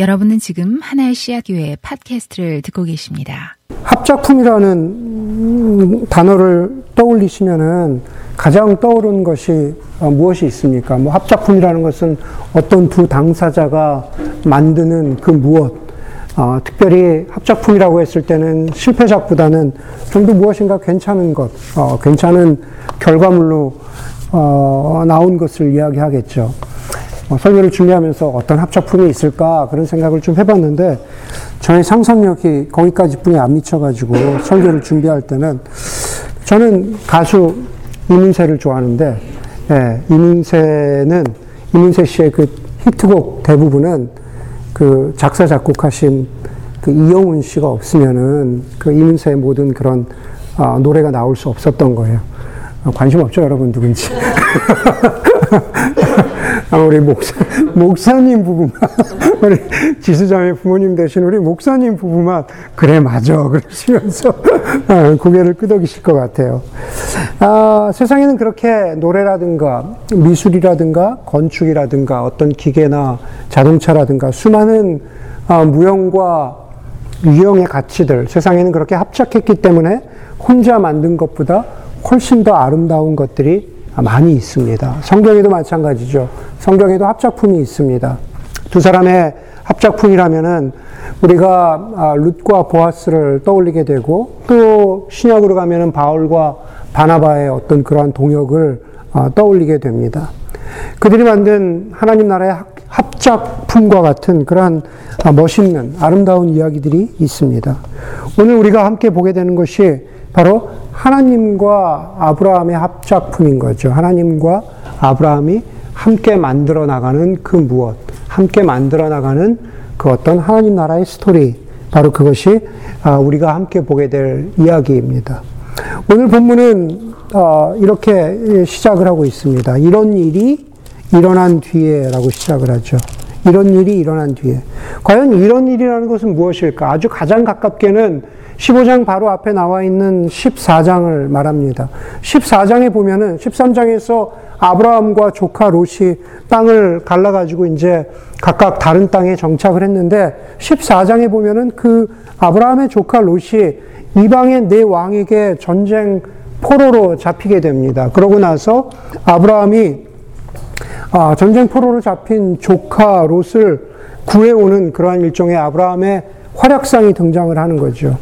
여러분은 지금 하나의 씨앗교회 팟캐스트를 듣고 계십니다. 합작품이라는 단어를 떠올리시면은 가장 떠오르는 것이 어, 무엇이 있습니까? 뭐 합작품이라는 것은 어떤 두 당사자가 만드는 그 무엇, 어, 특별히 합작품이라고 했을 때는 실패작보다는 좀 더 무엇인가 괜찮은 것, 어, 괜찮은 결과물로 어, 나온 것을 이야기하겠죠. 어, 설교를 준비하면서 어떤 합작품이 있을까 그런 생각을 좀 해봤는데 저의 상상력이 거기까지 뿐이 안 미쳐가지고 설교를 준비할 때는 저는 가수 이문세를 좋아하는데 예, 이문세는 이문세 씨의 그 히트곡 대부분은 그 작사 작곡하신 그 이영훈 씨가 없으면은 그 이문세의 모든 그런 아, 노래가 나올 수 없었던 거예요. 아, 관심 없죠, 여러분 누군지. 아, 우리 목사, 목사님 부부만, 우리 지수장의 부모님 되신 우리 목사님 부부만, 그래, 맞아. 그러시면서 아, 고개를 끄덕이실 것 같아요. 아, 세상에는 그렇게 노래라든가 미술이라든가 건축이라든가 어떤 기계나 자동차라든가 수많은 아, 무형과 유형의 가치들, 세상에는 그렇게 합작했기 때문에 혼자 만든 것보다 훨씬 더 아름다운 것들이 많이 있습니다. 성경에도 마찬가지죠. 성경에도 합작품이 있습니다. 두 사람의 합작품이라면은 우리가 아, 룻과 보아스를 떠올리게 되고 또 신약으로 가면은 바울과 바나바의 어떤 그러한 동역을 아, 떠올리게 됩니다. 그들이 만든 하나님 나라의 합작품과 같은 그러한 아, 멋있는 아름다운 이야기들이 있습니다. 오늘 우리가 함께 보게 되는 것이 바로 하나님과 아브라함의 합작품인 거죠. 하나님과 아브라함이 함께 만들어 나가는 그 무엇, 함께 만들어 나가는 그 어떤 하나님 나라의 스토리, 바로 그것이 아, 우리가 함께 보게 될 이야기입니다. 오늘 본문은 어, 이렇게 시작을 하고 있습니다. 이런 일이 일어난 뒤에라고 시작을 하죠. 이런 일이 일어난 뒤에. 과연 이런 일이라는 것은 무엇일까? 아주 가장 가깝게는 15장 바로 앞에 나와 있는 14장을 말합니다. 14장에 보면은 13장에서 아브라함과 조카 롯이 땅을 갈라가지고 이제 각각 다른 땅에 정착을 했는데 14장에 보면은 그 아브라함의 조카 롯이 이방의 네 왕에게 전쟁 포로로 잡히게 됩니다. 그러고 나서 아브라함이 아, 전쟁 포로로 잡힌 조카 롯을 구해오는 그러한 일종의 아브라함의 활약상이 등장을 하는 거죠.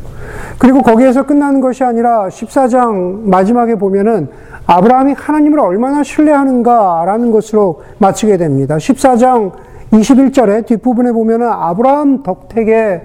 그리고 거기에서 끝나는 것이 아니라 14장 마지막에 보면은 아브라함이 하나님을 얼마나 신뢰하는가라는 것으로 마치게 됩니다. 14장 21절에 뒷부분에 보면은 아브라함 덕택에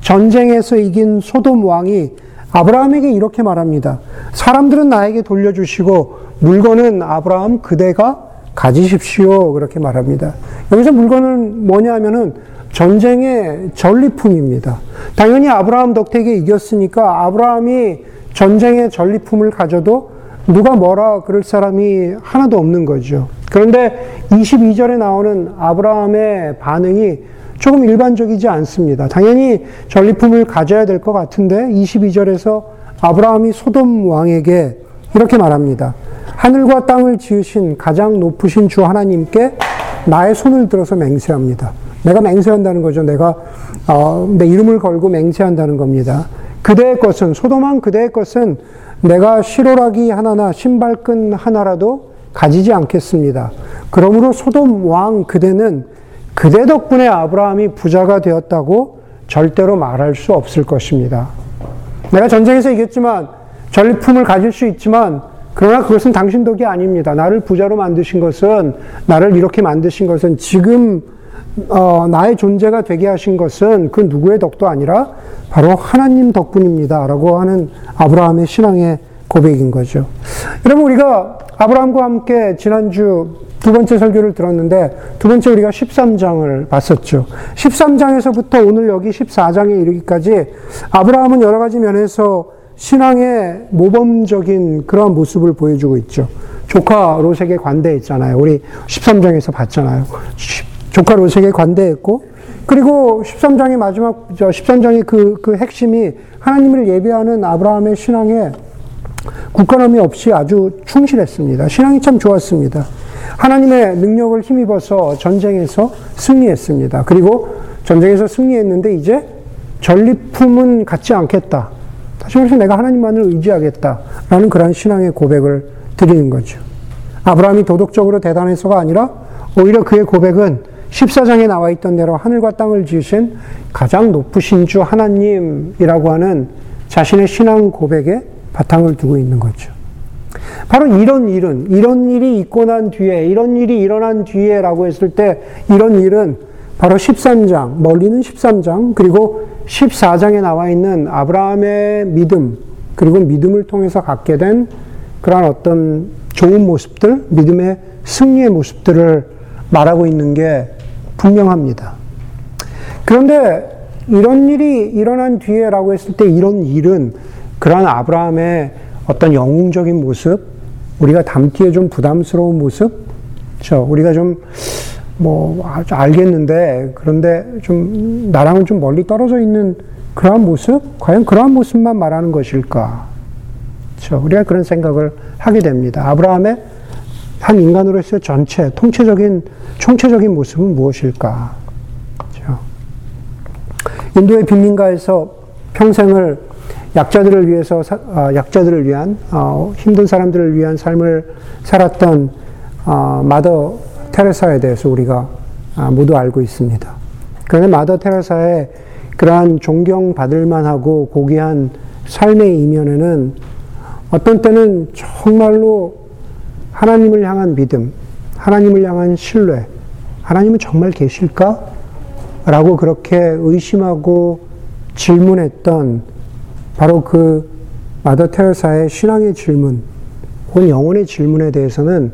전쟁에서 이긴 소돔 왕이 아브라함에게 이렇게 말합니다. 사람들은 나에게 돌려주시고 물건은 아브라함 그대가 가지십시오. 그렇게 말합니다. 여기서 물건은 뭐냐 하면은 전쟁의 전리품입니다. 당연히 아브라함 덕택에 이겼으니까 아브라함이 전쟁의 전리품을 가져도 누가 뭐라 그럴 사람이 하나도 없는 거죠. 그런데 22절에 나오는 아브라함의 반응이 조금 일반적이지 않습니다. 당연히 전리품을 가져야 될 것 같은데 22절에서 아브라함이 소돔 왕에게 이렇게 말합니다. 하늘과 땅을 지으신 가장 높으신 주 하나님께 나의 손을 들어서 맹세합니다. 내가 맹세한다는 거죠. 내가 어, 내 이름을 걸고 맹세한다는 겁니다. 그대의 것은 소돔한 그대의 것은 내가 시로라기 하나나 신발끈 하나라도 가지지 않겠습니다. 그러므로 소돔 왕 그대는 그대 덕분에 아브라함이 부자가 되었다고 절대로 말할 수 없을 것입니다. 내가 전쟁에서 이겼지만 전리품을 가질 수 있지만 그러나 그것은 당신 덕이 아닙니다. 나를 부자로 만드신 것은 나를 이렇게 만드신 것은 지금 어, 나의 존재가 되게 하신 것은 그 누구의 덕도 아니라 바로 하나님 덕분입니다. 라고 하는 아브라함의 신앙의 고백인 거죠. 여러분, 우리가 아브라함과 함께 지난주 두 번째 설교를 들었는데 두 번째 우리가 13장을 봤었죠. 13장에서부터 오늘 여기 14장에 이르기까지 아브라함은 여러 가지 면에서 신앙의 모범적인 그런 모습을 보여주고 있죠. 조카 롯에게 관대했잖아요. 우리 13장에서 봤잖아요. 조카 롯에게 관대했고, 그리고 13장의 마지막, 13장의 그, 그 핵심이 하나님을 예배하는 아브라함의 신앙에 국가함이 없이 아주 충실했습니다. 신앙이 참 좋았습니다. 하나님의 능력을 힘입어서 전쟁에서 승리했습니다. 그리고 전쟁에서 승리했는데 이제 전리품은 갖지 않겠다. 말해서 내가 하나님만을 의지하겠다. 라는 그러한 신앙의 고백을 드리는 거죠. 아브라함이 도덕적으로 대단해서가 아니라 오히려 그의 고백은 14장에 나와 있던 대로 하늘과 땅을 지으신 가장 높으신 주 하나님이라고 하는 자신의 신앙 고백에 바탕을 두고 있는 거죠. 바로 이런 일은, 이런 일이 있고 난 뒤에, 이런 일이 일어난 뒤에라고 했을 때, 이런 일은 바로 13장, 멀리는 13장, 그리고 14장에 나와 있는 아브라함의 믿음, 그리고 믿음을 통해서 갖게 된 그러한 어떤 좋은 모습들, 믿음의 승리의 모습들을 말하고 있는 게 분명합니다. 그런데 이런 일이 일어난 뒤에라고 했을 때 이런 일은 그러한 아브라함의 어떤 영웅적인 모습, 우리가 담기에 좀 부담스러운 모습, 그렇죠? 우리가 좀 뭐 알겠는데 그런데 좀 나랑은 좀 멀리 떨어져 있는 그러한 모습, 과연 그러한 모습만 말하는 것일까? 그렇죠? 우리가 그런 생각을 하게 됩니다. 아브라함의 한 인간으로서의 전체 통체적인 총체적인 모습은 무엇일까? 그렇죠? 인도의 빈민가에서 평생을 약자들을 위해서 어, 약자들을 위한 어, 힘든 사람들을 위한 삶을 살았던 어, 마더 테레사에 대해서 우리가 아, 모두 알고 있습니다. 그런데 마더 테레사의 그러한 존경받을 만하고 고귀한 삶의 이면에는 어떤 때는 정말로 하나님을 향한 믿음, 하나님을 향한 신뢰, 하나님은 정말 계실까? 라고 그렇게 의심하고 질문했던 바로 그 마더 테레사의 신앙의 질문, 혹은 영혼의 질문에 대해서는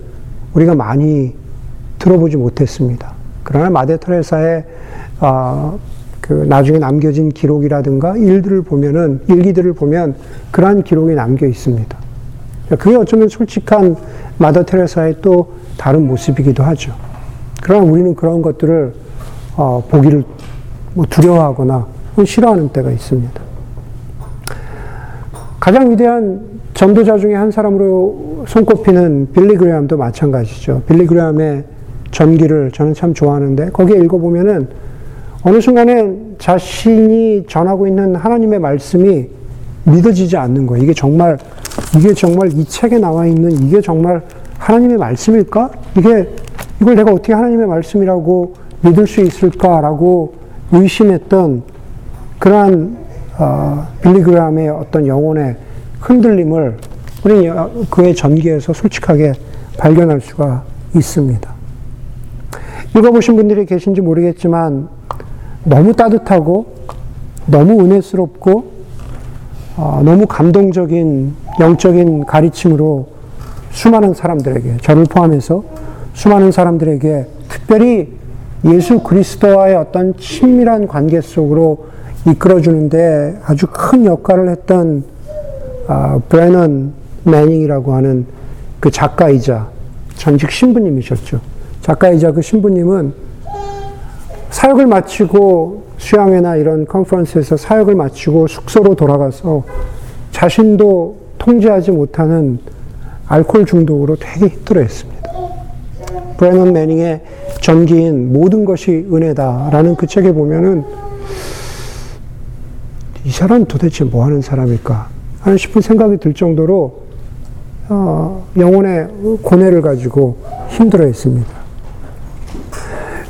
우리가 많이 들어보지 못했습니다. 그러나 마더 테레사의 어, 그 나중에 남겨진 기록이라든가 일들을 보면은 일기들을 보면 그러한 기록이 남겨 있습니다. 그게 어쩌면 솔직한 마더 테레사의 또 다른 모습이기도 하죠. 그러나 우리는 그런 것들을 어, 보기를 뭐 두려워하거나 싫어하는 때가 있습니다. 가장 위대한 전도자 중에 한 사람으로 손꼽히는 빌리 그레함도 마찬가지죠. 빌리 그레함의 전기를 저는 참 좋아하는데 거기에 읽어보면은 어느 순간에 자신이 전하고 있는 하나님의 말씀이 믿어지지 않는 거예요. 이게 정말, 이게 정말 이 책에 나와 있는 이게 정말 하나님의 말씀일까? 이게, 이걸 내가 어떻게 하나님의 말씀이라고 믿을 수 있을까라고 의심했던 그러한, 어, 빌리그람의 어떤 영혼의 흔들림을 우리 그의 전기에서 솔직하게 발견할 수가 있습니다. 읽어보신 분들이 계신지 모르겠지만 너무 따뜻하고 너무 은혜스럽고 어, 너무 감동적인 영적인 가르침으로 수많은 사람들에게 저를 포함해서 수많은 사람들에게 특별히 예수 그리스도와의 어떤 친밀한 관계 속으로 이끌어주는데 아주 큰 역할을 했던 아, 브레넌 매닝이라고 하는 그 작가이자 전직 신부님이셨죠. 작가이자 그 신부님은 사역을 마치고 수양회나 이런 컨퍼런스에서 사역을 마치고 숙소로 돌아가서 자신도 통제하지 못하는 알코올 중독으로 되게 힘들어했습니다. 브레넌 매닝의 전기인 모든 것이 은혜다라는 그 책에 보면은 이 사람 도대체 뭐 하는 사람일까 하는 싶은 생각이 들 정도로 어, 영혼의 고뇌를 가지고 힘들어했습니다.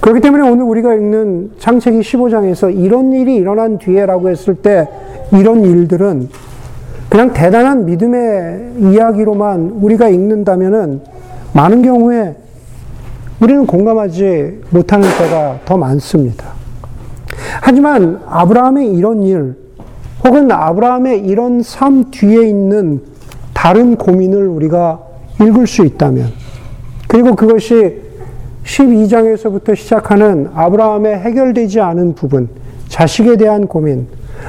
그렇기 때문에 오늘 우리가 읽는 창세기 15장에서 이런 일이 일어난 뒤에라고 했을 때 이런 일들은 그냥 대단한 믿음의 이야기로만 우리가 읽는다면은 많은 경우에 우리는 공감하지 못하는 때가 더 많습니다. 하지만 아브라함의 이런 일, 혹은 아브라함의 이런 삶 뒤에 있는 다른 고민을 우리가 읽을 수 있다면, 그리고 그것이 12장에서부터 시작하는 아브라함의 해결되지 않은 부분, 자식에 대한 고민,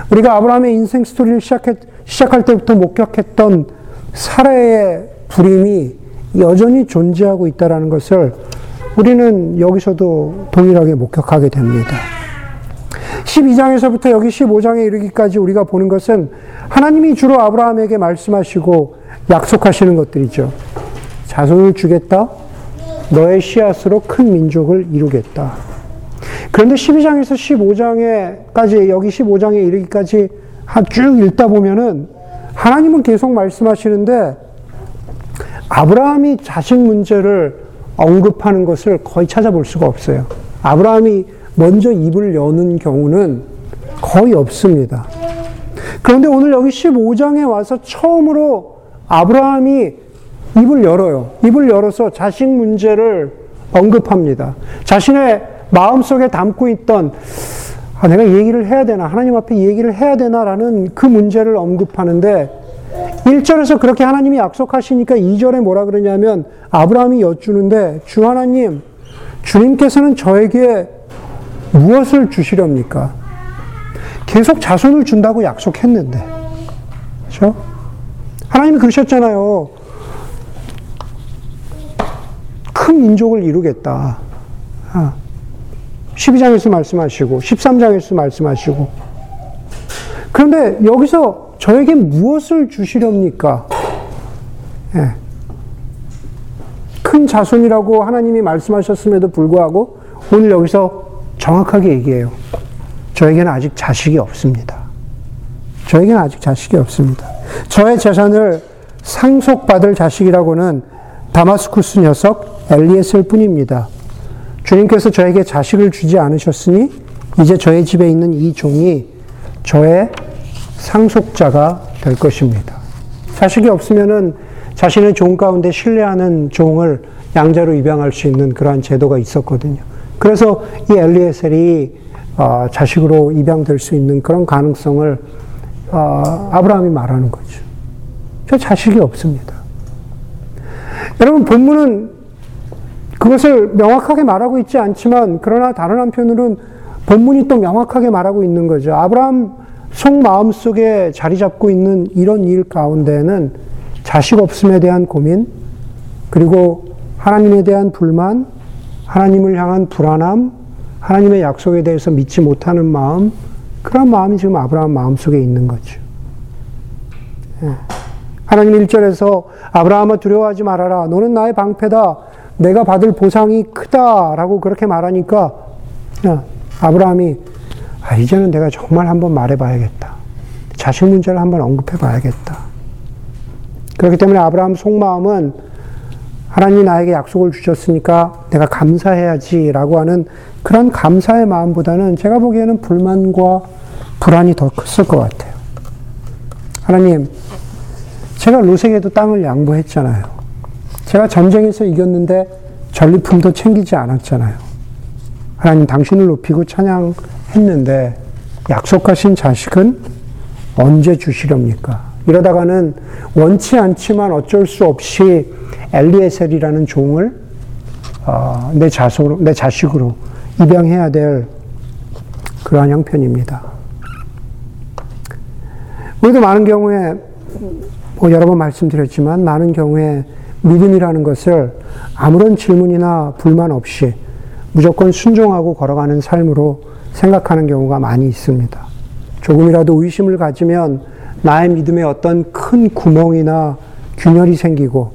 우리가 아브라함의 인생 스토리를 시작했, 시작할 때부터 목격했던 사례의 불임이 여전히 존재하고 있다는 것을 우리는 여기서도 동일하게 목격하게 됩니다. 12장에서부터 여기 15장에 이르기까지 우리가 보는 것은 하나님이 주로 아브라함에게 말씀하시고 약속하시는 것들이죠. 자손을 주겠다. 너의 씨앗으로 큰 민족을 이루겠다. 그런데 12장에서 15장에까지, 여기 15장에 이르기까지 쭉 읽다 보면은 하나님은 계속 말씀하시는데 아브라함이 자식 문제를 언급하는 것을 거의 찾아볼 수가 없어요. 아브라함이 먼저 입을 여는 경우는 거의 없습니다. 그런데 오늘 여기 15장에 와서 처음으로 아브라함이 입을 열어요. 입을 열어서 자식 문제를 언급합니다. 자신의 마음속에 담고 있던 아, 내가 얘기를 해야 되나 하나님 앞에 얘기를 해야 되나라는 그 문제를 언급하는데 1절에서 그렇게 하나님이 약속하시니까 2절에 뭐라 그러냐면 아브라함이 여쭈는데 주 하나님 주님께서는 저에게 무엇을 주시렵니까? 계속 자손을 준다고 약속했는데. 그렇죠? 하나님이 그러셨잖아요. 큰 민족을 이루겠다. 12장에서 아, 말씀하시고, 13장에서 말씀하시고. 그런데 여기서 저에게 무엇을 주시렵니까? 예. 큰 자손이라고 하나님이 말씀하셨음에도 불구하고 오늘 여기서 정확하게 얘기해요. 저에게는 아직 자식이 없습니다. 저에게는 아직 자식이 없습니다. 저의 재산을 상속받을 자식이라고는 다마스쿠스 녀석 엘리에셀 뿐입니다. 주님께서 저에게 자식을 주지 않으셨으니 이제 저의 집에 있는 이 종이 저의 상속자가 될 것입니다. 자식이 없으면은 자신의 종 가운데 신뢰하는 종을 양자로 입양할 수 있는 그러한 제도가 있었거든요. 그래서 이 엘리에셀이 어, 자식으로 입양될 수 있는 그런 가능성을 어, 아브라함이 말하는 거죠. 저 자식이 없습니다. 여러분 본문은 그것을 명확하게 말하고 있지 않지만 그러나 다른 한편으로는 본문이 또 명확하게 말하고 있는 거죠. 아브라함 속마음 속에 자리 잡고 있는 이런 일 가운데는 자식 없음에 대한 고민, 그리고 하나님에 대한 불만, 하나님을 향한 불안함, 하나님의 약속에 대해서 믿지 못하는 마음, 그런 마음이 지금 아브라함 마음 속에 있는 거죠. 예. 하나님 1절에서 아브라함아 두려워하지 말아라. 너는 나의 방패다. 내가 받을 보상이 크다라고 그렇게 말하니까 아브라함이 아, 이제는 내가 정말 한번 말해봐야겠다. 자식 문제를 한번 언급해봐야겠다. 그렇기 때문에 아브라함 속마음은 하나님이 나에게 약속을 주셨으니까 내가 감사해야지라고 하는 그런 감사의 마음보다는 제가 보기에는 불만과 불안이 더 컸을 것 같아요. 하나님, 제가 루색에도 땅을 양보했잖아요. 제가 전쟁에서 이겼는데 전리품도 챙기지 않았잖아요. 하나님, 당신을 높이고 찬양 했는데 약속하신 자식은 언제 주시렵니까? 이러다가는 원치 않지만 어쩔 수 없이 엘리에셀이라는 종을 어, 내 자손으로, 내 자식으로 입양해야 될 그러한 형편입니다. 우리도 많은 경우에 뭐 여러 번 말씀드렸지만 많은 경우에 믿음이라는 것을 아무런 질문이나 불만 없이 무조건 순종하고 걸어가는 삶으로 생각하는 경우가 많이 있습니다. 조금이라도 의심을 가지면 나의 믿음에 어떤 큰 구멍이나 균열이 생기고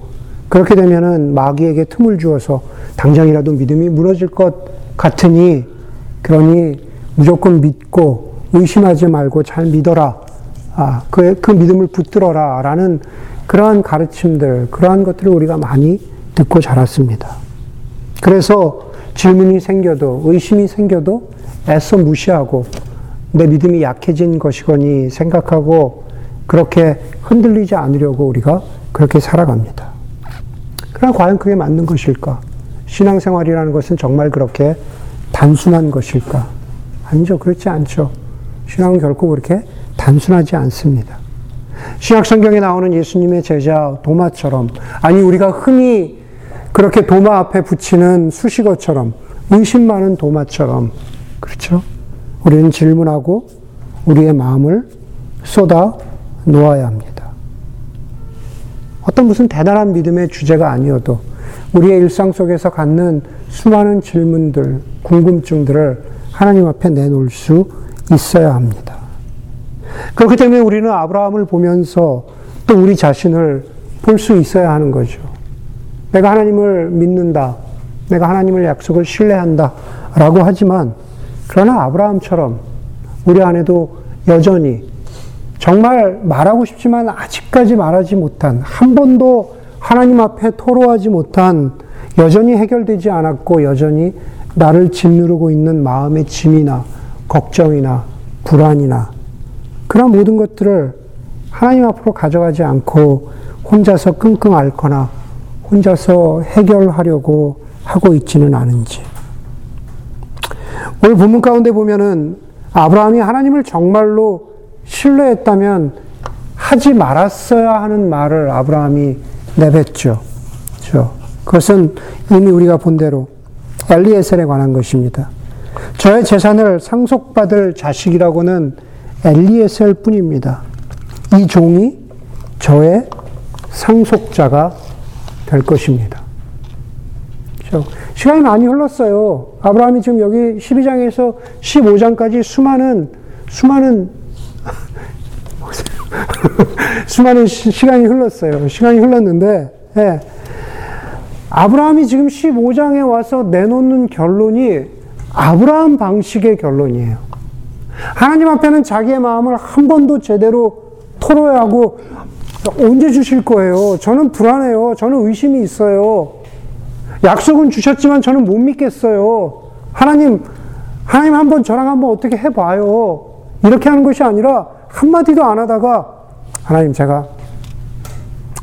그렇게 되면은 마귀에게 틈을 주어서 당장이라도 믿음이 무너질 것 같으니 그러니 무조건 믿고 의심하지 말고 잘 믿어라. 아, 그, 그 믿음을 붙들어라. 라는 그러한 가르침들, 그러한 것들을 우리가 많이 듣고 자랐습니다. 그래서 질문이 생겨도, 의심이 생겨도 애써 무시하고 내 믿음이 약해진 것이거니 생각하고 그렇게 흔들리지 않으려고 우리가 그렇게 살아갑니다. 그럼 과연 그게 맞는 것일까? 신앙생활이라는 것은 정말 그렇게 단순한 것일까? 아니죠. 그렇지 않죠. 신앙은 결코 그렇게 단순하지 않습니다. 신약 성경에 나오는 예수님의 제자 도마처럼, 아니, 우리가 흔히 그렇게 도마 앞에 붙이는 수식어처럼, 의심 많은 도마처럼, 그렇죠? 우리는 질문하고 우리의 마음을 쏟아 놓아야 합니다. 어떤 무슨 대단한 믿음의 주제가 아니어도 우리의 일상 속에서 갖는 수많은 질문들, 궁금증들을 하나님 앞에 내놓을 수 있어야 합니다. 그렇기 때문에 우리는 아브라함을 보면서 또 우리 자신을 볼 수 있어야 하는 거죠. 내가 하나님을 믿는다. 내가 하나님을 약속을 신뢰한다. 라고 하지만 그러나 아브라함처럼 우리 안에도 여전히 정말 말하고 싶지만 아직까지 말하지 못한 한 번도 하나님 앞에 토로하지 못한 여전히 해결되지 않았고 여전히 나를 짓누르고 있는 마음의 짐이나 걱정이나 불안이나 그런 모든 것들을 하나님 앞으로 가져가지 않고 혼자서 끙끙 앓거나 혼자서 해결하려고 하고 있지는 않은지. 오늘 본문 가운데 보면은 아브라함이 하나님을 정말로 신뢰했다면 하지 말았어야 하는 말을 아브라함이 내뱉죠. 그렇죠? 그것은 이미 우리가 본 대로 엘리에셀에 관한 것입니다. 저의 재산을 상속받을 자식이라고는 엘리에셀 뿐입니다. 이 종이 저의 상속자가 될 것입니다. 그렇죠? 시간이 많이 흘렀어요. 아브라함이 지금 여기 12장에서 15장까지 수많은, 수많은, 수많은 시, 간이 흘렀어요. 시간이 흘렀는데, 예. 아브라함이 지금 15장에 와서 내놓는 결론이 아브라함 방식의 결론이에요. 하나님 앞에는 자기의 마음을 한 번도 제대로 토로하고 언제 주실 거예요? 저는 불안해요. 저는 의심이 있어요. 약속은 주셨지만 저는 못 믿겠어요. 하나님, 하나님 한번 저랑 한번 어떻게 해봐요. 이렇게 하는 것이 아니라 한마디도 안 하다가 하나님 제가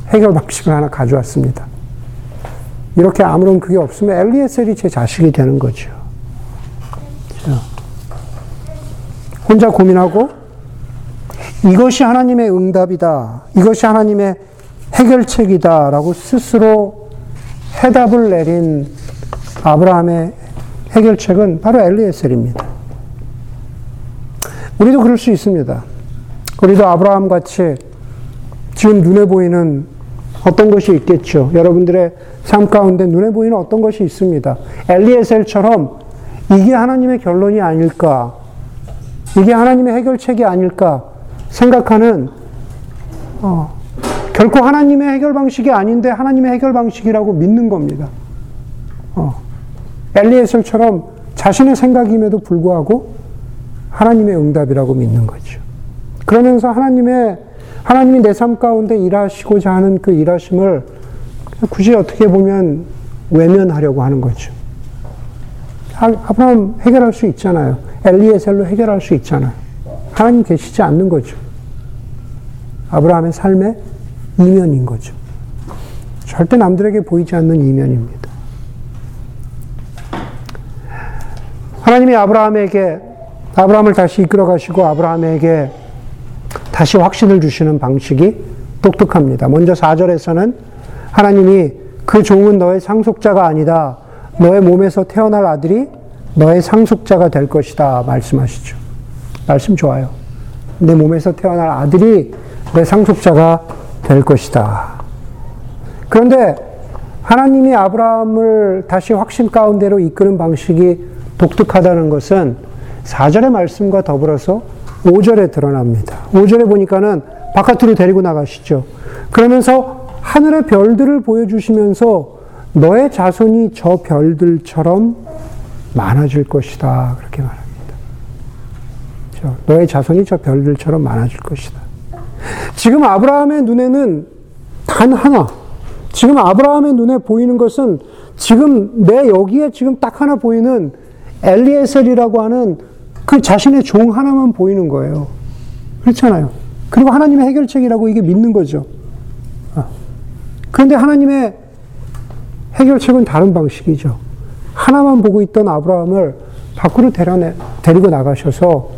해결 방식을 하나 가져왔습니다. 이렇게 아무런 그게 없으면 엘리에셀이 제 자식이 되는 거죠. 혼자 고민하고 이것이 하나님의 응답이다. 이것이 하나님의 해결책이다. 라고 스스로 해답을 내린 아브라함의 해결책은 바로 엘리에셀입니다. 우리도 그럴 수 있습니다. 우리도 아브라함 같이 지금 눈에 보이는 어떤 것이 있겠죠. 여러분들의 삶 가운데 눈에 보이는 어떤 것이 있습니다. 엘리에셀처럼 이게 하나님의 결론이 아닐까? 이게 하나님의 해결책이 아닐까? 생각하는, 어, 결코 하나님의 해결 방식이 아닌데 하나님의 해결 방식이라고 믿는 겁니다. 어, 엘리에셀처럼 자신의 생각임에도 불구하고 하나님의 응답이라고 믿는 거죠. 그러면서 하나님의 하나님이 내 삶 가운데 일하시고자 하는 그 일하심을 굳이 어떻게 보면 외면하려고 하는 거죠. 아, 아브라함 해결할 수 있잖아요. 엘리에셀로 해결할 수 있잖아요. 하나님 계시지 않는 거죠. 아브라함의 삶의 이면인 거죠. 절대 남들에게 보이지 않는 이면입니다. 하나님이 아브라함에게 아브라함을 다시 이끌어 가시고 아브라함에게 다시 확신을 주시는 방식이 독특합니다. 먼저 4절에서는 하나님이 그 종은 너의 상속자가 아니다. 너의 몸에서 태어날 아들이 너의 상속자가 될 것이다. 말씀하시죠. 말씀 좋아요. 내 몸에서 태어날 아들이 내 상속자가 될 것이다. 그런데 하나님이 아브라함을 다시 확신 가운데로 이끄는 방식이 독특하다는 것은 4절의 말씀과 더불어서 5절에 드러납니다. 5절에 보니까는 바깥으로 데리고 나가시죠. 그러면서 하늘의 별들을 보여주시면서 너의 자손이 저 별들처럼 많아질 것이다. 그렇게 말합니다. 너의 자손이 저 별들처럼 많아질 것이다. 지금 아브라함의 눈에는 단 하나, 지금 아브라함의 눈에 보이는 것은 지금 내 여기에 지금 딱 하나 보이는 엘리에셀이라고 하는 그 자신의 종 하나만 보이는 거예요. 그렇잖아요. 그리고 하나님의 해결책이라고 이게 믿는 거죠. 아. 그런데 하나님의 해결책은 다른 방식이죠. 하나만 보고 있던 아브라함을 밖으로 데려내, 데리고 나가셔서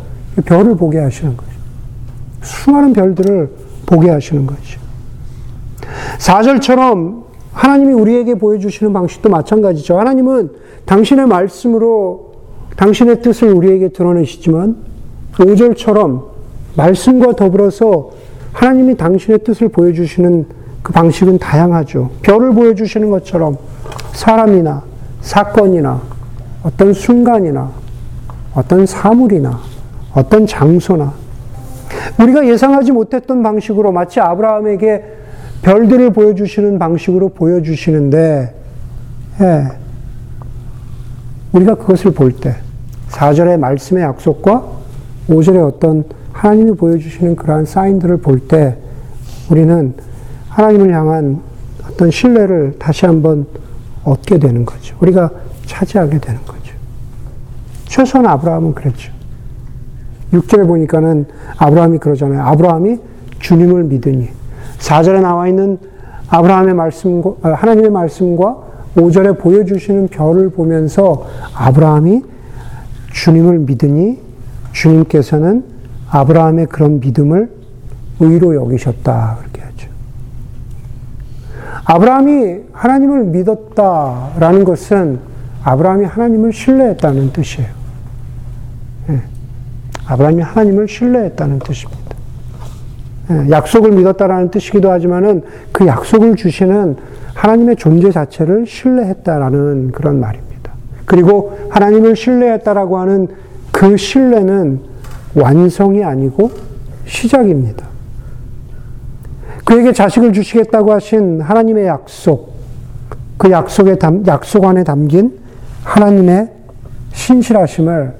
별을 보게 하시는 거죠. 수많은 별들을 보게 하시는 거죠. 4절처럼 하나님이 우리에게 보여주시는 방식도 마찬가지죠. 하나님은 당신의 말씀으로 당신의 뜻을 우리에게 드러내시지만 5절처럼 말씀과 더불어서 하나님이 당신의 뜻을 보여주시는 그 방식은 다양하죠. 별을 보여주시는 것처럼 사람이나 사건이나 어떤 순간이나 어떤 사물이나 어떤 장소나 우리가 예상하지 못했던 방식으로 마치 아브라함에게 별들을 보여주시는 방식으로 보여주시는데, 예, 우리가 그것을 볼 때, 4절의 말씀의 약속과 5절의 어떤 하나님이 보여주시는 그러한 사인들을 볼 때 우리는 하나님을 향한 어떤 신뢰를 다시 한번 얻게 되는 거죠. 우리가 차지하게 되는 거죠. 최소한 아브라함은 그랬죠. 6절에 보니까는 아브라함이 그러잖아요. 아브라함이 주님을 믿으니. 4절에 나와 있는 아브라함의 말씀과, 아, 하나님의 말씀과 5절에 보여주시는 별을 보면서 아브라함이 주님을 믿으니 주님께서는 아브라함의 그런 믿음을 의로 여기셨다. 아브라함이 하나님을 믿었다라는 것은 아브라함이 하나님을 신뢰했다는 뜻이에요. 예. 아브라함이 하나님을 신뢰했다는 뜻입니다. 예. 약속을 믿었다라는 뜻이기도 하지만은 그 약속을 주시는 하나님의 존재 자체를 신뢰했다라는 그런 말입니다. 그리고 하나님을 신뢰했다라고 하는 그 신뢰는 완성이 아니고 시작입니다. 그에게 자식을 주시겠다고 하신 하나님의 약속, 그 약속에 담, 약속 안에 담긴 하나님의 신실하심을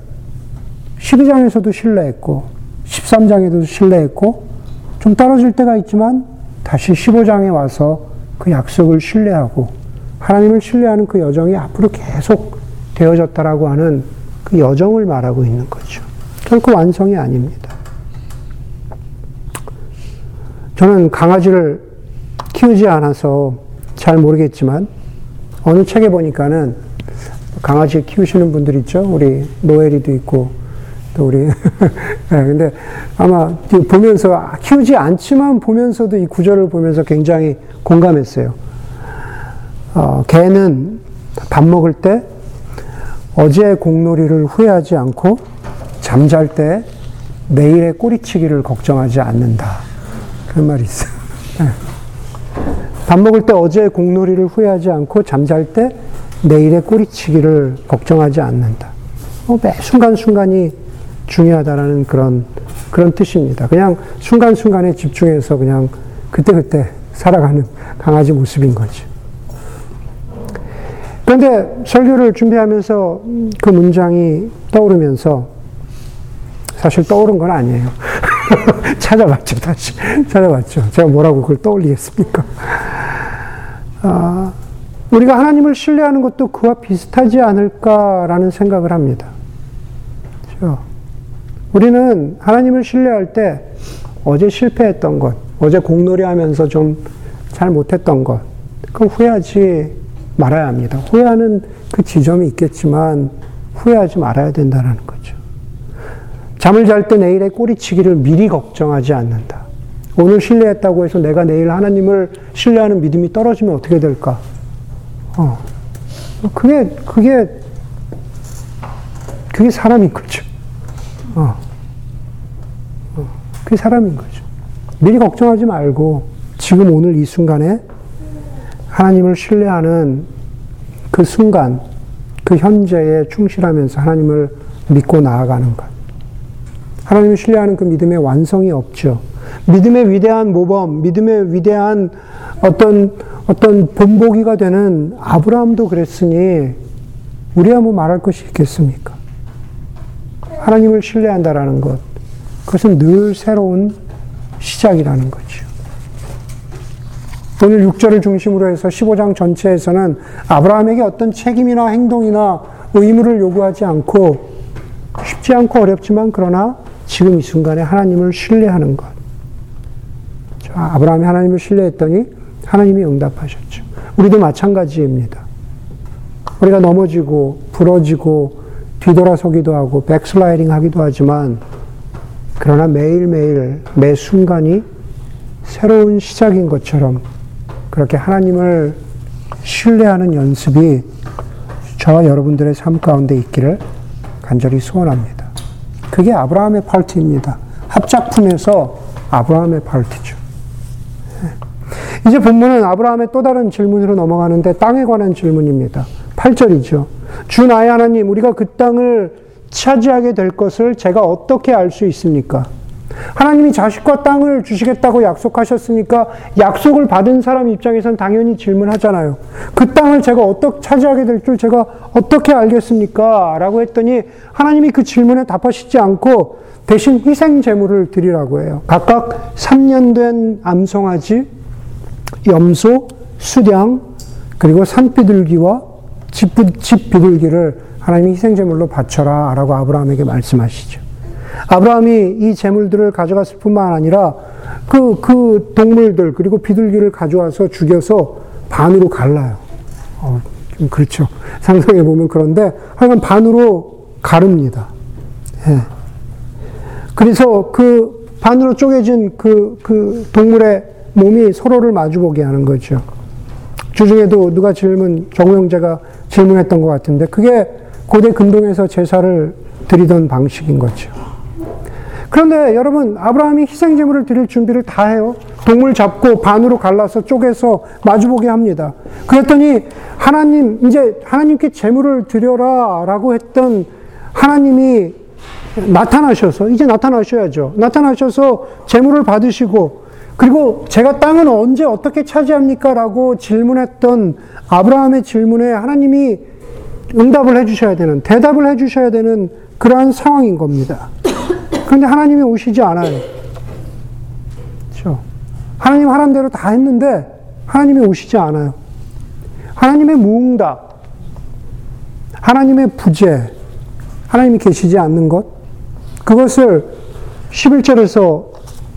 12장에서도 신뢰했고, 13장에도 신뢰했고, 좀 떨어질 때가 있지만 다시 15장에 와서 그 약속을 신뢰하고, 하나님을 신뢰하는 그 여정이 앞으로 계속 되어졌다라고 하는 그 여정을 말하고 있는 거죠. 결코 완성이 아닙니다. 저는 강아지를 키우지 않아서 잘 모르겠지만 어느 책에 보니까는 강아지 키우시는 분들 있죠. 우리 노엘이도 있고 또 우리 네, 근데 아마 보면서 키우지 않지만 보면서도 이 구절을 보면서 굉장히 공감했어요. 어, 개는 밥 먹을 때 어제의 공놀이를 후회하지 않고 잠잘 때 내일의 꼬리치기를 걱정하지 않는다. 그런 말이 있어요. 네. 밥 먹을 때 어제의 공놀이를 후회하지 않고 잠잘 때 내일의 꼬리치기를 걱정하지 않는다. 어, 매 순간순간이 중요하다라는 그런, 그런 뜻입니다. 그냥 순간순간에 집중해서 그냥 그때그때 살아가는 강아지 모습인 거죠. 그런데 설교를 준비하면서 그 문장이 떠오르면서 사실 떠오른 건 아니에요. 찾아봤죠, 다시. 찾아봤죠. 제가 뭐라고 그걸 떠올리겠습니까? 아, 우리가 하나님을 신뢰하는 것도 그와 비슷하지 않을까라는 생각을 합니다. 그렇죠? 우리는 하나님을 신뢰할 때 어제 실패했던 것, 어제 공놀이 하면서 좀 잘 못했던 것, 그 후회하지 말아야 합니다. 후회하는 그 지점이 있겠지만 후회하지 말아야 된다는 거죠. 잠을 잘 때 내일의 꼬리치기를 미리 걱정하지 않는다. 오늘 신뢰했다고 해서 내가 내일 하나님을 신뢰하는 믿음이 떨어지면 어떻게 될까? 어. 그게, 그게, 그게 사람인 거죠. 어. 어. 그게 사람인 거죠. 미리 걱정하지 말고 지금 오늘 이 순간에 하나님을 신뢰하는 그 순간, 그 현재에 충실하면서 하나님을 믿고 나아가는 것. 하나님을 신뢰하는 그 믿음의 완성이 없죠. 믿음의 위대한 모범, 믿음의 위대한 어떤, 어떤 본보기가 되는 아브라함도 그랬으니, 우리야 뭐 말할 것이 있겠습니까? 하나님을 신뢰한다라는 것. 그것은 늘 새로운 시작이라는 거죠. 오늘 6절을 중심으로 해서 15장 전체에서는 아브라함에게 어떤 책임이나 행동이나 의무를 요구하지 않고 쉽지 않고 어렵지만 그러나 지금 이 순간에 하나님을 신뢰하는 것. 아브라함이 하나님을 신뢰했더니 하나님이 응답하셨죠. 우리도 마찬가지입니다. 우리가 넘어지고 부러지고 뒤돌아서기도 하고 백슬라이딩 하기도 하지만 그러나 매일매일 매 순간이 새로운 시작인 것처럼 그렇게 하나님을 신뢰하는 연습이 저와 여러분들의 삶 가운데 있기를 간절히 소원합니다. 그게 아브라함의 파트입니다. 합작품에서 아브라함의 파트죠. 예. 이제 본문은 아브라함의 또 다른 질문으로 넘어가는데 땅에 관한 질문입니다. 8절이죠. 주 나의 하나님, 우리가 그 땅을 차지하게 될 것을 제가 어떻게 알 수 있습니까? 하나님이 자식과 땅을 주시겠다고 약속하셨으니까 약속을 받은 사람 입장에선 당연히 질문하잖아요. 그 땅을 제가 어떻게 차지하게 될 줄 제가 어떻게 알겠습니까? 라고 했더니 하나님이 그 질문에 답하시지 않고 대신 희생 제물을 드리라고 해요. 각각 3년 된 암송아지, 염소, 수량, 그리고 산비둘기와 집, 집 비둘기를 하나님이 희생 제물로 바쳐라 라고 아브라함에게 말씀하시죠. 아브라함이 이 재물들을 가져갔을 뿐만 아니라 그, 그 동물들, 그리고 비둘기를 가져와서 죽여서 반으로 갈라요. 어, 좀 그렇죠. 상상해 보면 그런데 하여간 반으로 가릅니다. 예. 그래서 그 반으로 쪼개진 그, 그 동물의 몸이 서로를 마주보게 하는 거죠. 주중에도 누가 질문, 정우영제가 질문했던 것 같은데, 그게 고대 근동에서 제사를 드리던 방식인 거죠. 그런데 여러분, 아브라함이 희생 제물을 드릴 준비를 다 해요. 동물 잡고 반으로 갈라서 쪼개서 마주보게 합니다. 그랬더니 하나님, 이제 하나님께 제물을 드려라 라고 했던 하나님이 나타나셔서, 이제 나타나셔야죠. 나타나셔서 제물을 받으시고, 그리고 제가 땅은 언제 어떻게 차지합니까? 라고 질문했던 아브라함의 질문에 하나님이 응답을 해주셔야 되는, 대답을 해주셔야 되는 그러한 상황인 겁니다. 그런데 하나님이 오시지 않아요. 그렇죠? 하나님 하란 대로 다 했는데 하나님이 오시지 않아요. 하나님의 무응답, 하나님의 부재, 하나님이 계시지 않는 것, 그것을 11절에서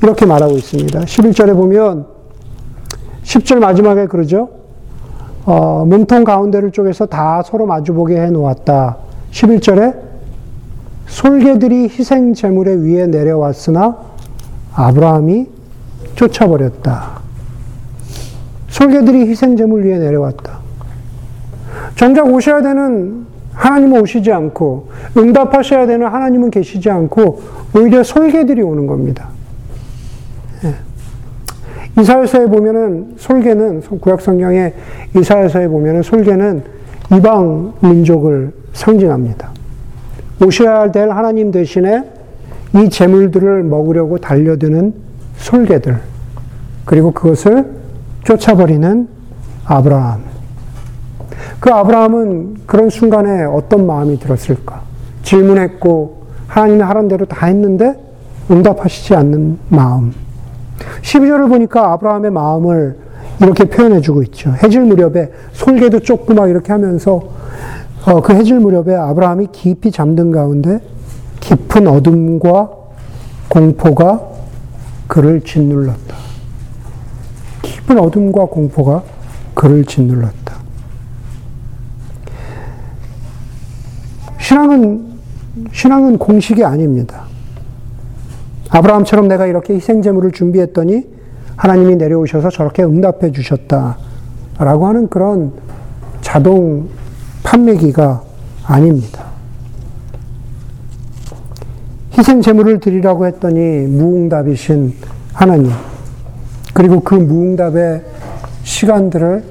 이렇게 말하고 있습니다. 11절에 보면 10절 마지막에 그러죠. 어, 몸통 가운데를 쪼개서 다 서로 마주보게 해 놓았다. 11절에 솔개들이 희생 제물의 위에 내려왔으나 아브라함이 쫓아버렸다. 솔개들이 희생 제물 위에 내려왔다. 정작 오셔야 되는 하나님은 오시지 않고 응답하셔야 되는 하나님은 계시지 않고 오히려 솔개들이 오는 겁니다. 예. 이사야서에 보면은 솔개는 구약 성경에 이사야서에 보면은 솔개는 이방 민족을 상징합니다. 오셔야 될 하나님 대신에 이 재물들을 먹으려고 달려드는 솔개들, 그리고 그것을 쫓아버리는 아브라함. 그 아브라함은 그런 순간에 어떤 마음이 들었을까? 질문했고, 하나님이 하란 대로 다 했는데 응답하시지 않는 마음. 12절을 보니까 아브라함의 마음을 이렇게 표현해 주고 있죠. 해질 무렵에 솔개도 쫓고 막 이렇게 하면서 어, 그 해질 무렵에 아브라함이 깊이 잠든 가운데 깊은 어둠과 공포가 그를 짓눌렀다. 깊은 어둠과 공포가 그를 짓눌렀다. 신앙은, 신앙은 공식이 아닙니다. 아브라함처럼 내가 이렇게 희생 제물을 준비했더니 하나님이 내려오셔서 저렇게 응답해 주셨다. 라고 하는 그런 자동 판매기가 아닙니다. 희생 제물을 드리라고 했더니 무응답이신 하나님. 그리고 그 무응답의 시간들을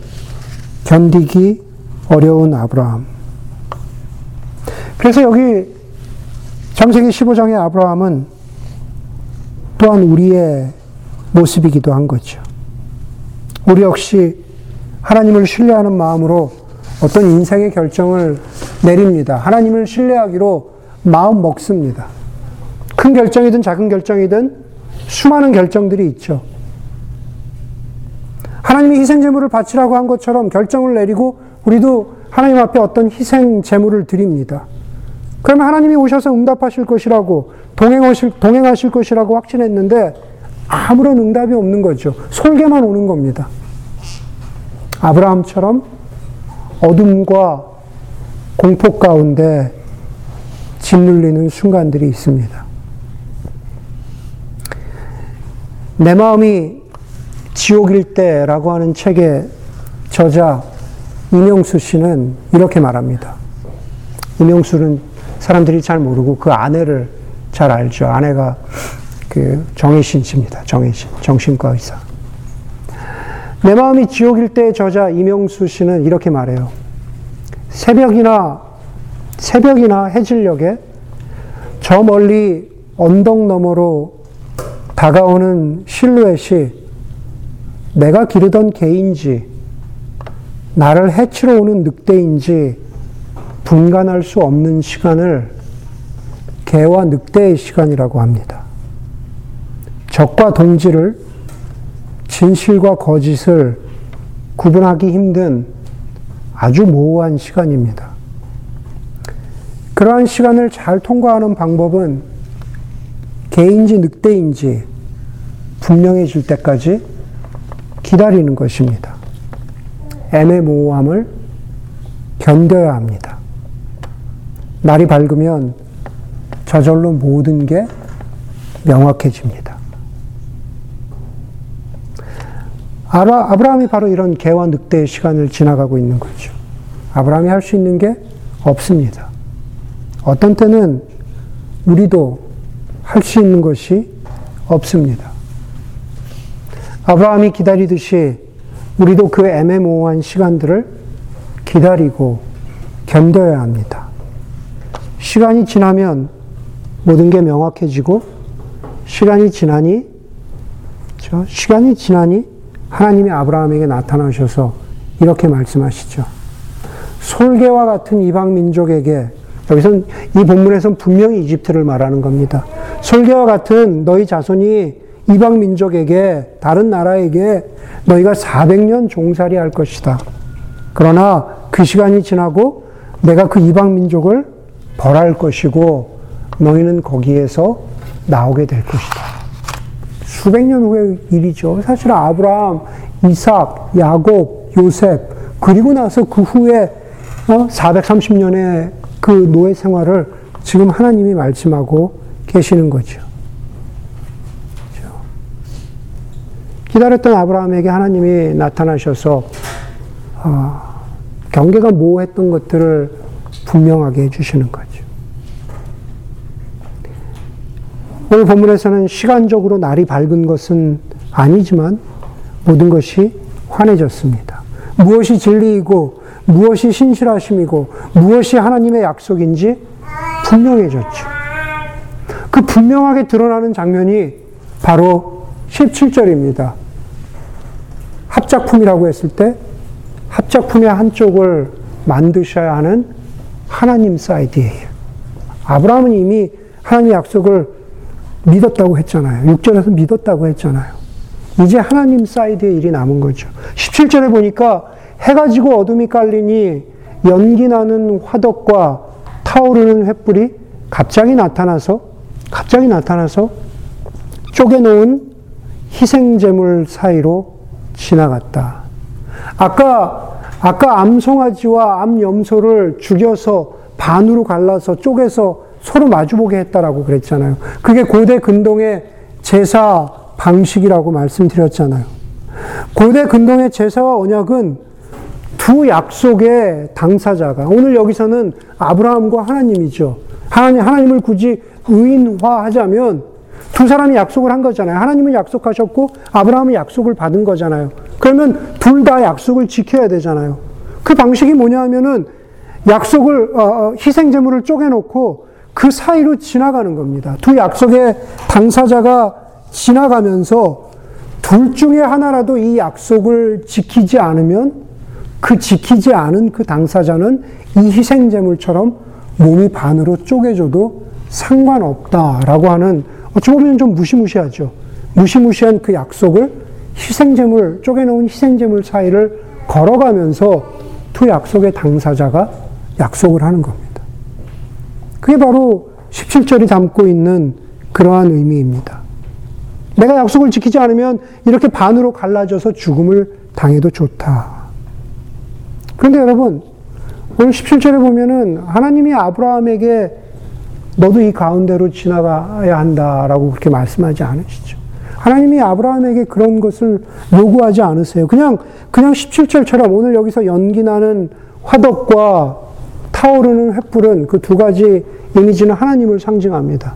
견디기 어려운 아브라함. 그래서 여기 장세기 15장의 아브라함은 또한 우리의 모습이기도 한 거죠. 우리 역시 하나님을 신뢰하는 마음으로 어떤 인생의 결정을 내립니다. 하나님을 신뢰하기로 마음 먹습니다. 큰 결정이든 작은 결정이든 수많은 결정들이 있죠. 하나님이 희생제물을 바치라고 한 것처럼 결정을 내리고 우리도 하나님 앞에 어떤 희생제물을 드립니다. 그러면 하나님이 오셔서 응답하실 것이라고 동행하실, 동행하실 것이라고 확신했는데 아무런 응답이 없는 거죠. 솔개만 오는 겁니다. 아브라함처럼 어둠과 공포 가운데 짓눌리는 순간들이 있습니다. 내 마음이 지옥일 때라고 하는 책의 저자 이명수 씨는 이렇게 말합니다. 이명수는 사람들이 잘 모르고 그 아내를 잘 알죠. 아내가 그 정혜신 씨입니다. 정혜신. 정신과 의사. 내 마음이 지옥일 때 저자 이명수 씨는 이렇게 말해요. 새벽이나, 새벽이나 해질녘에 저 멀리 언덕 너머로 다가오는 실루엣이 내가 기르던 개인지, 나를 해치러 오는 늑대인지 분간할 수 없는 시간을 개와 늑대의 시간이라고 합니다. 적과 동지를 진실과 거짓을 구분하기 힘든 아주 모호한 시간입니다. 그러한 시간을 잘 통과하는 방법은 개인지 늑대인지 분명해질 때까지 기다리는 것입니다. 애매모호함을 견뎌야 합니다. 날이 밝으면 저절로 모든 게 명확해집니다. 아라, 아브라함이 바로 이런 개와 늑대의 시간을 지나가고 있는 거죠. 아브라함이 할 수 있는 게 없습니다. 어떤 때는 우리도 할 수 있는 것이 없습니다. 아브라함이 기다리듯이 우리도 그 애매모호한 시간들을 기다리고 견뎌야 합니다. 시간이 지나면 모든 게 명확해지고 시간이 지나니 시간이 지나니 하나님이 아브라함에게 나타나셔서 이렇게 말씀하시죠. 솔개와 같은 이방 민족에게 여기선 이 본문에서는 분명히 이집트를 말하는 겁니다. 솔개와 같은 너희 자손이 이방 민족에게 다른 나라에게 너희가 400년 종살이 할 것이다. 그러나 그 시간이 지나고 내가 그 이방 민족을 벌할 것이고 너희는 거기에서 나오게 될 것이다. 수백 년 후의 일이죠. 사실 아브라함, 이삭, 야곱, 요셉 그리고 나서 그 후에 430년의 어? 그 노예 생활을 지금 하나님이 말씀하고 계시는 거죠. 기다렸던 아브라함에게 하나님이 나타나셔서 어, 경계가 모호했던 것들을 분명하게 해주시는 거죠. 오늘 본문에서는 시간적으로 날이 밝은 것은 아니지만 모든 것이 환해졌습니다. 무엇이 진리이고 무엇이 신실하심이고 무엇이 하나님의 약속인지 분명해졌죠. 그 분명하게 드러나는 장면이 바로 17절입니다. 합작품이라고 했을 때 합작품의 한쪽을 만드셔야 하는 하나님 사이드예요. 아브라함은 이미 하나님 약속을 믿었다고 했잖아요. 6절에서 믿었다고 했잖아요. 이제 하나님 사이드의 일이 남은 거죠. 17절에 보니까 해가 지고 어둠이 깔리니 연기 나는 화덕과 타오르는 횃불이 갑자기 나타나서 갑자기 나타나서 쪼개놓은 희생제물 사이로 지나갔다. 아까 아까 암송아지와 암염소를 죽여서 반으로 갈라서 쪼개서 서로 마주보게 했다라고 그랬잖아요. 그게 고대 근동의 제사 방식이라고 말씀드렸잖아요. 고대 근동의 제사와 언약은 두 약속의 당사자가 오늘 여기서는 아브라함과 하나님이죠. 하나님 하나님을 굳이 의인화하자면 두 사람이 약속을 한 거잖아요. 하나님은 약속하셨고 아브라함은 약속을 받은 거잖아요. 그러면 둘 다 약속을 지켜야 되잖아요. 그 방식이 뭐냐 하면은 약속을 어, 어, 희생 제물을 쪼개놓고 그 사이로 지나가는 겁니다. 두 약속의 당사자가 지나가면서 둘 중에 하나라도 이 약속을 지키지 않으면 그 지키지 않은 그 당사자는 이 희생 제물처럼 몸이 반으로 쪼개져도 상관없다라고 하는 어찌 보면 좀 무시무시하죠. 무시무시한 그 약속을 희생제물, 쪼개놓은 희생제물 사이를 걸어가면서 두 약속의 당사자가 약속을 하는 겁니다. 그게 바로 17절이 담고 있는 그러한 의미입니다. 내가 약속을 지키지 않으면 이렇게 반으로 갈라져서 죽음을 당해도 좋다. 그런데 여러분, 오늘 17절에 보면은 하나님이 아브라함에게 너도 이 가운데로 지나가야 한다라고 그렇게 말씀하지 않으시죠. 하나님이 아브라함에게 그런 것을 요구하지 않으세요. 그냥, 그냥 17절처럼 오늘 여기서 연기나는 화덕과 타오르는 횃불은 그 두 가지 이미지는 하나님을 상징합니다.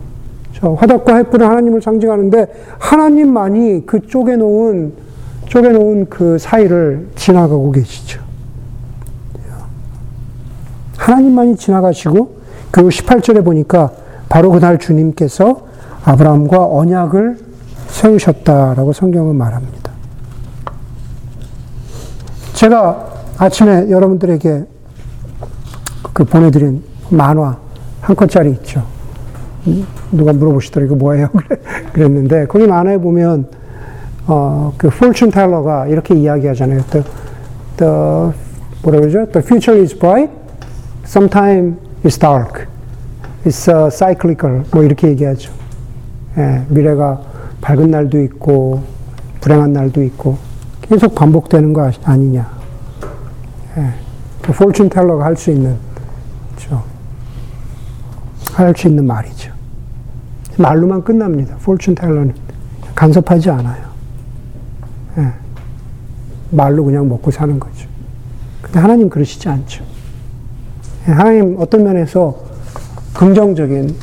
화덕과 횃불은 하나님을 상징하는데 하나님만이 그 쪼개놓은, 쪼개놓은 그 사이를 지나가고 계시죠. 하나님만이 지나가시고 그리고 18절에 보니까 바로 그날 주님께서 아브라함과 언약을 세우셨다라고 성경은 말합니다. 제가 아침에 여러분들에게 그 보내드린 만화 한 컷짜리 있죠. 누가 물어보시더라 이거 뭐예요? 그랬는데 거기 만화에 보면 어, 그 fortune teller가 이렇게 이야기하잖아요. The, the 뭐라 그러죠? The future is bright, sometime is dark, it's uh, cyclical 뭐 이렇게 얘기하죠. 예, 미래가 밝은 날도 있고 불행한 날도 있고 계속 반복되는 거 아니냐. 예, 그 fortune teller가 할 수 있는. 할 수 있는 말이죠. 말로만 끝납니다. fortune teller는 간섭하지 않아요. 예, 말로 그냥 먹고 사는 거죠. 근데 하나님 그러시지 않죠. 예, 하나님 어떤 면에서 긍정적인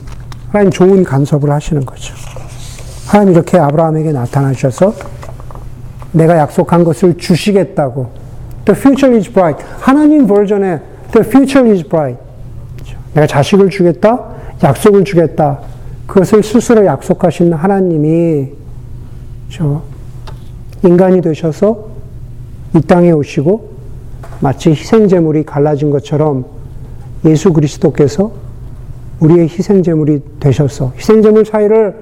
하나님 좋은 간섭을 하시는 거죠. 하나님 이렇게 아브라함에게 나타나셔서 내가 약속한 것을 주시겠다고. The future is bright. 하나님 버전의 The future is bright. 내가 자식을 주겠다, 약속을 주겠다. 그것을 스스로 약속하신 하나님이 저 인간이 되셔서 이 땅에 오시고 마치 희생 제물이 갈라진 것처럼 예수 그리스도께서 우리의 희생 제물이 되셔서 희생 제물 사이를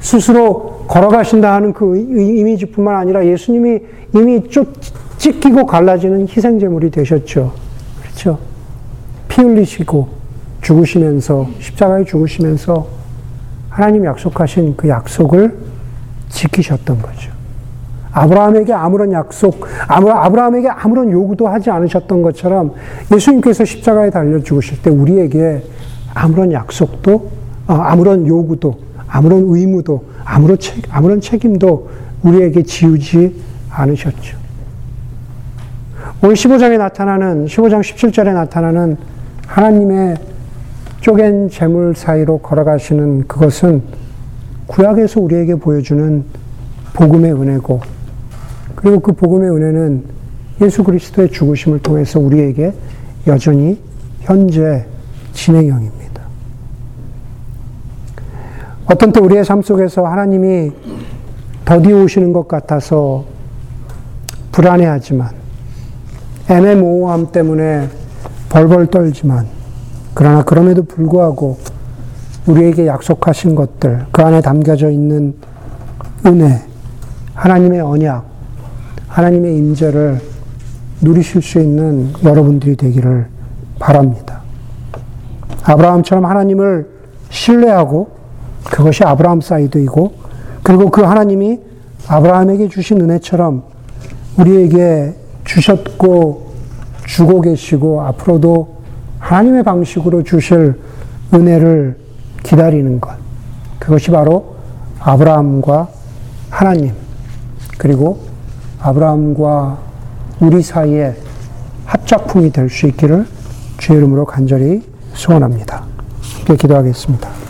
스스로 걸어가신다 하는 그 이미지뿐만 아니라 예수님이 이미 쭉 찢기고 갈라지는 희생 제물이 되셨죠. 그렇죠. 피 흘리시고 죽으시면서 십자가에 죽으시면서 하나님 약속하신 그 약속을 지키셨던 거죠. 아브라함에게 아무런 약속, 아브라함에게 아무런 요구도 하지 않으셨던 것처럼 예수님께서 십자가에 달려 죽으실 때 우리에게 아무런 약속도, 어, 아무런 요구도, 아무런 의무도, 아무런, 책, 아무런 책임도 우리에게 지우지 않으셨죠. 오늘 15장에 나타나는, 15장 17절에 나타나는 하나님의 쪼갠 재물 사이로 걸어가시는 그것은 구약에서 우리에게 보여주는 복음의 은혜고, 그리고 그 복음의 은혜는 예수 그리스도의 죽으심을 통해서 우리에게 여전히 현재 진행형입니다. 어떤 때 우리의 삶 속에서 하나님이 더디 오시는 것 같아서 불안해하지만, 애매모호함 때문에 벌벌 떨지만, 그러나 그럼에도 불구하고 우리에게 약속하신 것들, 그 안에 담겨져 있는 은혜, 하나님의 언약, 하나님의 임재를 누리실 수 있는 여러분들이 되기를 바랍니다. 아브라함처럼 하나님을 신뢰하고 그것이 아브라함 사이드이고 그리고 그 하나님이 아브라함에게 주신 은혜처럼 우리에게 주셨고 주고 계시고 앞으로도 하나님의 방식으로 주실 은혜를 기다리는 것. 그것이 바로 아브라함과 하나님, 그리고 아브라함과 우리 사이에 합작품이 될 수 있기를 주의 이름으로 간절히 소원합니다. 기도하겠습니다.